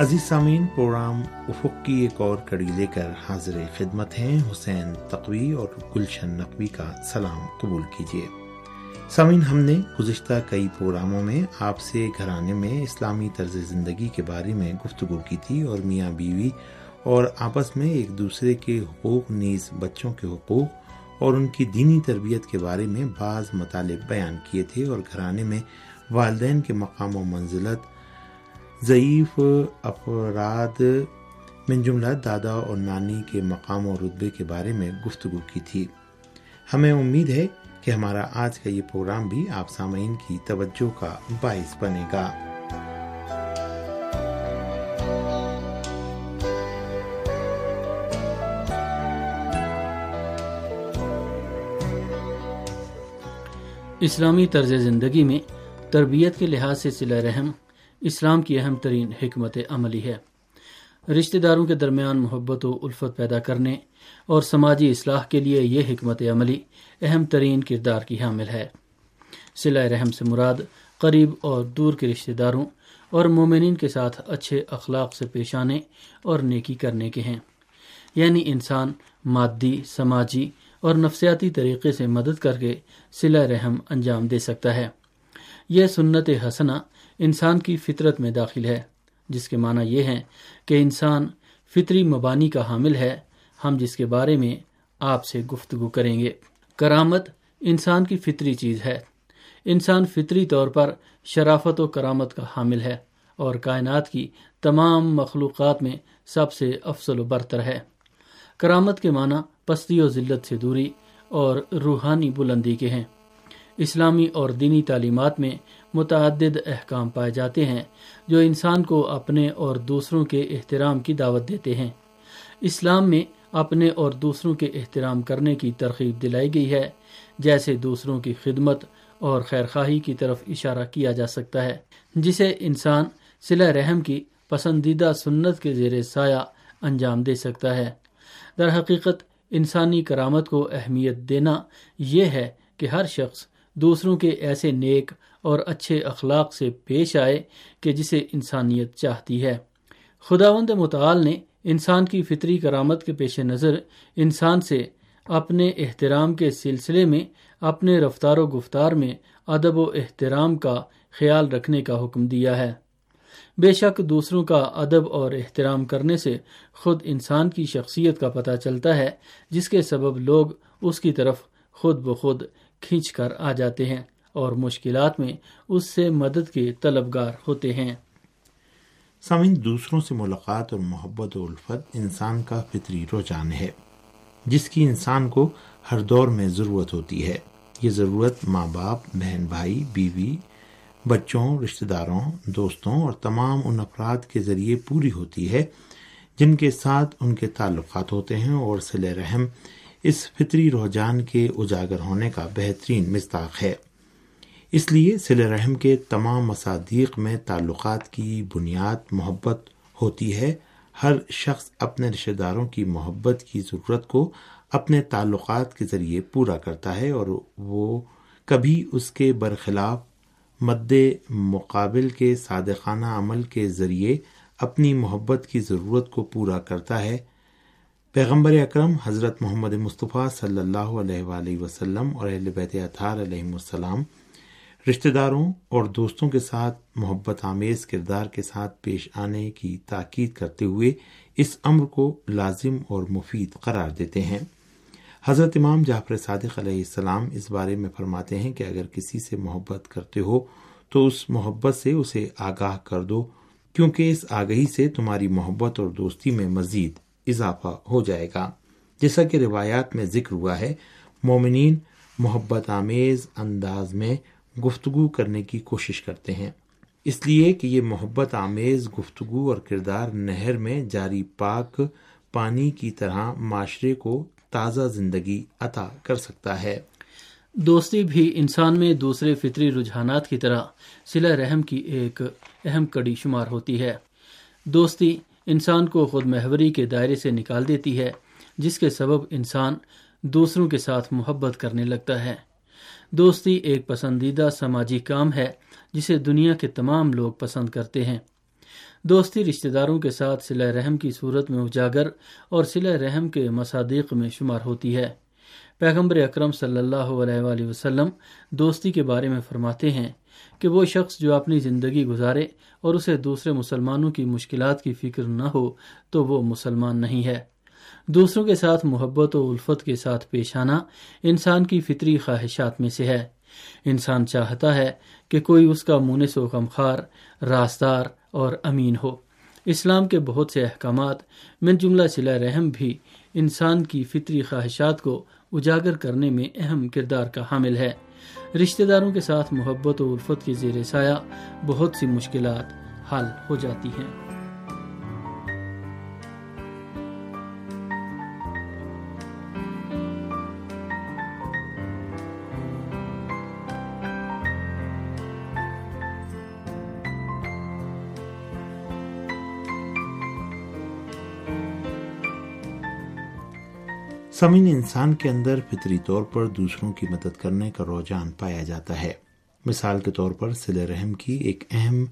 عزیز سامعین، پروگرام افق کی ایک اور کڑی لے کر حاضر خدمت ہیں حسین تقوی اور گلشن نقوی کا سلام قبول کیجیے۔ سامعین، ہم نے گزشتہ کئی پروگراموں میں آپ سے گھرانے میں اسلامی طرز زندگی کے بارے میں گفتگو کی تھی اور میاں بیوی اور آپس میں ایک دوسرے کے حقوق، نیز بچوں کے حقوق اور ان کی دینی تربیت کے بارے میں بعض مطالب بیان کیے تھے اور گھرانے میں والدین کے مقام و منزلت ضعیف افراد من جملہ دادا اور نانی کے مقام اور رتبے کے بارے میں گفتگو کی تھی۔ ہمیں امید ہے کہ ہمارا آج کا یہ پروگرام بھی آپ سامعین کی توجہ کا باعث بنے گا۔ اسلامی طرز زندگی میں تربیت کے لحاظ سے صلہ رحم اسلام کی اہم ترین حکمت عملی ہے۔ رشتہ داروں کے درمیان محبت و الفت پیدا کرنے اور سماجی اصلاح کے لیے یہ حکمت عملی اہم ترین کردار کی حامل ہے۔ صلہ رحم سے مراد قریب اور دور کے رشتہ داروں اور مومنین کے ساتھ اچھے اخلاق سے پیش آنے اور نیکی کرنے کے ہیں۔ یعنی انسان مادی، سماجی اور نفسیاتی طریقے سے مدد کر کے صلہ رحم انجام دے سکتا ہے۔ یہ سنت حسنہ انسان کی فطرت میں داخل ہے، جس کے معنی یہ ہے کہ انسان فطری مبانی کا حامل ہے۔ ہم جس کے بارے میں آپ سے گفتگو کریں گے۔ کرامت انسان کی فطری چیز ہے۔ انسان فطری طور پر شرافت و کرامت کا حامل ہے اور کائنات کی تمام مخلوقات میں سب سے افضل و برتر ہے۔ کرامت کے معنی پستی و ذلت سے دوری اور روحانی بلندی کے ہیں۔ اسلامی اور دینی تعلیمات میں متعدد احکام پائے جاتے ہیں جو انسان کو اپنے اور دوسروں کے احترام کی دعوت دیتے ہیں۔ اسلام میں اپنے اور دوسروں کے احترام کرنے کی ترغیب دلائی گئی ہے، جیسے دوسروں کی خدمت اور خیرخواہی کی طرف اشارہ کیا جا سکتا ہے، جسے انسان صلح رحم کی پسندیدہ سنت کے زیر سایہ انجام دے سکتا ہے۔ در حقیقت، انسانی کرامت کو اہمیت دینا یہ ہے کہ ہر شخص دوسروں کے ایسے نیک اور اچھے اخلاق سے پیش آئے کہ جسے انسانیت چاہتی ہے۔ خداوند متعال نے انسان کی فطری کرامت کے پیش نظر انسان سے اپنے احترام کے سلسلے میں، اپنے رفتار و گفتار میں ادب و احترام کا خیال رکھنے کا حکم دیا ہے۔ بے شک دوسروں کا ادب اور احترام کرنے سے خود انسان کی شخصیت کا پتہ چلتا ہے، جس کے سبب لوگ اس کی طرف خود بخود کھینچ کر آ جاتے ہیں اور مشکلات میں اس سے مدد کے طلبگار ہوتے ہیں۔ سامعین، دوسروں سے ملاقات اور محبت و الفت انسان کا فطری رجحان ہے، جس کی انسان کو ہر دور میں ضرورت ہوتی ہے۔ یہ ضرورت ماں باپ، بہن بھائی، بیوی، بچوں، رشتہ داروں، دوستوں اور تمام ان افراد کے ذریعے پوری ہوتی ہے، جن کے ساتھ ان کے تعلقات ہوتے ہیں اور صل رحم اس فطری رجحان کے اجاگر ہونے کا بہترین مستاق ہے۔ اس لیے سل رحم کے تمام مصادیق میں تعلقات کی بنیاد محبت ہوتی ہے۔ ہر شخص اپنے رشتہ داروں کی محبت کی ضرورت کو اپنے تعلقات کے ذریعے پورا کرتا ہے اور وہ کبھی اس کے برخلاف مد مقابل کے صادقانہ عمل کے ذریعے اپنی محبت کی ضرورت کو پورا کرتا ہے۔ پیغمبر اکرم حضرت محمد مصطفیٰ صلی اللہ علیہ وآلہ وسلم اور اہل بیت اطہار علیہ السلام، رشتہ داروں اور دوستوں کے ساتھ محبت آمیز کردار کے ساتھ پیش آنے کی تاکید کرتے ہوئے اس امر کو لازم اور مفید قرار دیتے ہیں۔ حضرت امام جعفر صادق علیہ السلام اس بارے میں فرماتے ہیں کہ اگر کسی سے محبت کرتے ہو تو اس محبت سے اسے آگاہ کر دو، کیونکہ اس آگہی سے تمہاری محبت اور دوستی میں مزید اضافہ ہو جائے گا۔ جیسا کہ روایات میں ذکر ہوا ہے، مومنین محبت آمیز انداز میں گفتگو کرنے کی کوشش کرتے ہیں۔ اس لیے کہ یہ محبت آمیز گفتگو اور کردار نہر میں جاری پاک پانی کی طرح معاشرے کو تازہ زندگی عطا کر سکتا ہے۔ دوستی بھی انسان میں دوسرے فطری رجحانات کی طرح سلا رحم کی ایک اہم کڑی شمار ہوتی ہے۔ دوستی انسان کو خود محوری کے دائرے سے نکال دیتی ہے، جس کے سبب انسان دوسروں کے ساتھ محبت کرنے لگتا ہے۔ دوستی ایک پسندیدہ سماجی کام ہے، جسے دنیا کے تمام لوگ پسند کرتے ہیں۔ دوستی رشتہ داروں کے ساتھ سلہ رحم کی صورت میں اجاگر اور سلہ رحم کے مصادیق میں شمار ہوتی ہے۔ پیغمبر اکرم صلی اللہ علیہ وآلہ وسلم دوستی کے بارے میں فرماتے ہیں کہ وہ شخص جو اپنی زندگی گزارے اور اسے دوسرے مسلمانوں کی مشکلات کی فکر نہ ہو تو وہ مسلمان نہیں ہے۔ دوسروں کے ساتھ محبت و الفت کے ساتھ پیش آنا انسان کی فطری خواہشات میں سے ہے۔ انسان چاہتا ہے کہ کوئی اس کا مونس و کمخار راستار اور امین ہو۔ اسلام کے بہت سے احکامات، من جملہ سلا رحم بھی انسان کی فطری خواہشات کو اجاگر کرنے میں اہم کردار کا حامل ہے۔ رشتہ داروں کے ساتھ محبت و الفت کے زیر سایہ بہت سی مشکلات حل ہو جاتی ہیں۔ سمین انسان کے اندر فطری طور پر دوسروں کی مدد کرنے کا رجحان پایا جاتا ہے۔ مثال کے طور پر سل رحم کی ایک اہم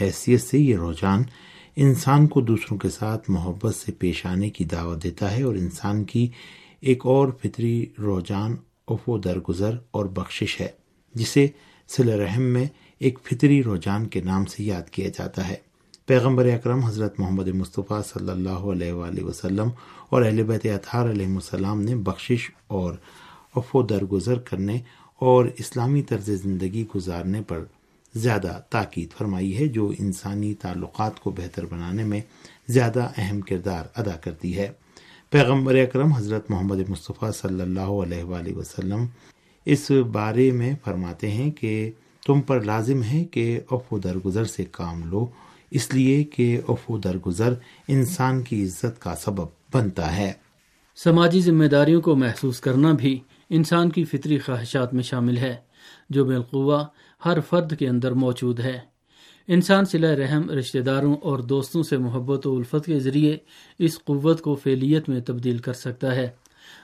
حیثیت سے یہ رجحان انسان کو دوسروں کے ساتھ محبت سے پیش آنے کی دعوت دیتا ہے اور انسان کی ایک اور فطری رجحان افو درگزر اور بخشش ہے، جسے سل رحم میں ایک فطری رجحان کے نام سے یاد کیا جاتا ہے۔ پیغمبر اکرم حضرت محمد مصطفیٰ صلی اللہ علیہ وآلہ وسلم اور اہل بیت اطہار علیہ السلام نے بخشش اور افو درگزر کرنے اور اسلامی طرز زندگی گزارنے پر زیادہ تاکید فرمائی ہے، جو انسانی تعلقات کو بہتر بنانے میں زیادہ اہم کردار ادا کرتی ہے۔ پیغمبر اکرم حضرت محمد مصطفیٰ صلی اللہ علیہ وآلہ وسلم اس بارے میں فرماتے ہیں کہ تم پر لازم ہے کہ افو درگزر سے کام لو اس لیے کہ افو درگزر انسان کی عزت کا سبب بنتا ہے۔ سماجی ذمہ داریوں کو محسوس کرنا بھی انسان کی فطری خواہشات میں شامل ہے، جو بالقوا ہر فرد کے اندر موجود ہے۔ انسان صلح رحم، رشتہ داروں اور دوستوں سے محبت و الفت کے ذریعے اس قوت کو فعلیت میں تبدیل کر سکتا ہے۔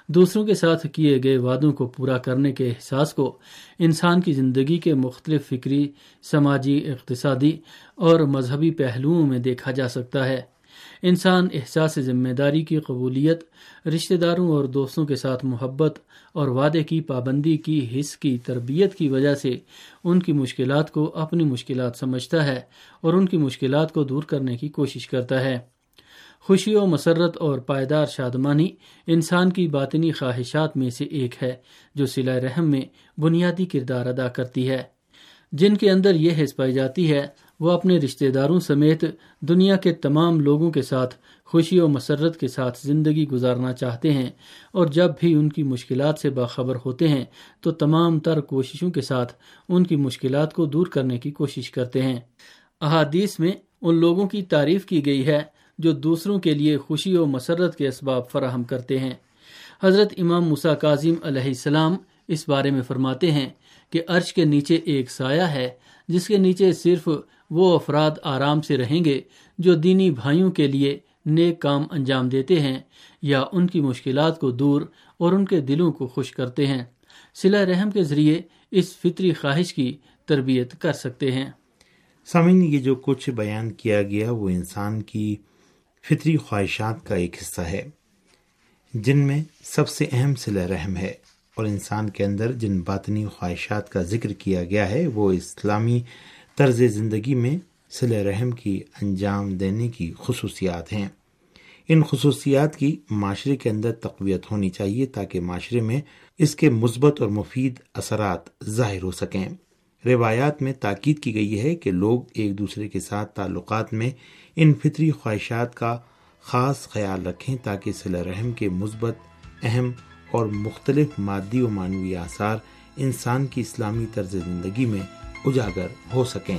دوسروں کے ساتھ کیے گئے وعدوں کو پورا کرنے کے احساس کو انسان کی زندگی کے مختلف فکری، سماجی، اقتصادی اور مذہبی پہلوؤں میں دیکھا جا سکتا ہے۔ انسان احساس ذمہ داری کی قبولیت، رشتہ داروں اور دوستوں کے ساتھ محبت اور وعدے کی پابندی کی حص کی تربیت کی وجہ سے ان کی مشکلات کو اپنی مشکلات سمجھتا ہے اور ان کی مشکلات کو دور کرنے کی کوشش کرتا ہے۔ خوشی و مسرت اور پائیدار شادمانی انسان کی باطنی خواہشات میں سے ایک ہے، جو سلا رحم میں بنیادی کردار ادا کرتی ہے۔ جن کے اندر یہ حص پائی جاتی ہے، وہ اپنے رشتہ داروں سمیت دنیا کے تمام لوگوں کے ساتھ خوشی و مسرت کے ساتھ زندگی گزارنا چاہتے ہیں۔ اور جب بھی ان کی مشکلات سے باخبر ہوتے ہیں، تو تمام تر کوششوں کے ساتھ ان کی مشکلات کو دور کرنے کی کوشش کرتے ہیں۔ احادیث میں ان لوگوں کی تعریف کی گئی ہے جو دوسروں کے لیے خوشی و مسرت کے اسباب فراہم کرتے ہیں۔ حضرت امام مسا کاظم علیہ السلام اس بارے میں فرماتے ہیں کہ عرش کے نیچے ایک سایہ ہے، جس کے نیچے صرف وہ افراد آرام سے رہیں گے جو دینی بھائیوں کے لیے نیک کام انجام دیتے ہیں یا ان کی مشکلات کو دور اور ان کے دلوں کو خوش کرتے ہیں۔ سلا رحم کے ذریعے اس فطری خواہش کی تربیت کر سکتے ہیں۔ سامعین، یہ جو کچھ بیان کیا گیا وہ انسان کی فطری خواہشات کا ایک حصہ ہے، جن میں سب سے اہم سلا رحم ہے اور انسان کے اندر جن باطنی خواہشات کا ذکر کیا گیا ہے، وہ اسلامی طرز زندگی میں سلا رحم کی انجام دینے کی خصوصیات ہیں۔ ان خصوصیات کی معاشرے کے اندر تقویت ہونی چاہیے تاکہ معاشرے میں اس کے مثبت اور مفید اثرات ظاہر ہو سکیں۔ روایات میں تاکید کی گئی ہے کہ لوگ ایک دوسرے کے ساتھ تعلقات میں ان فطری خواہشات کا خاص خیال رکھیں تاکہ صلی رحم کے مثبت، اہم اور مختلف مادی و معنوی آثار انسان کی اسلامی طرز زندگی میں اجاگر ہو سکیں۔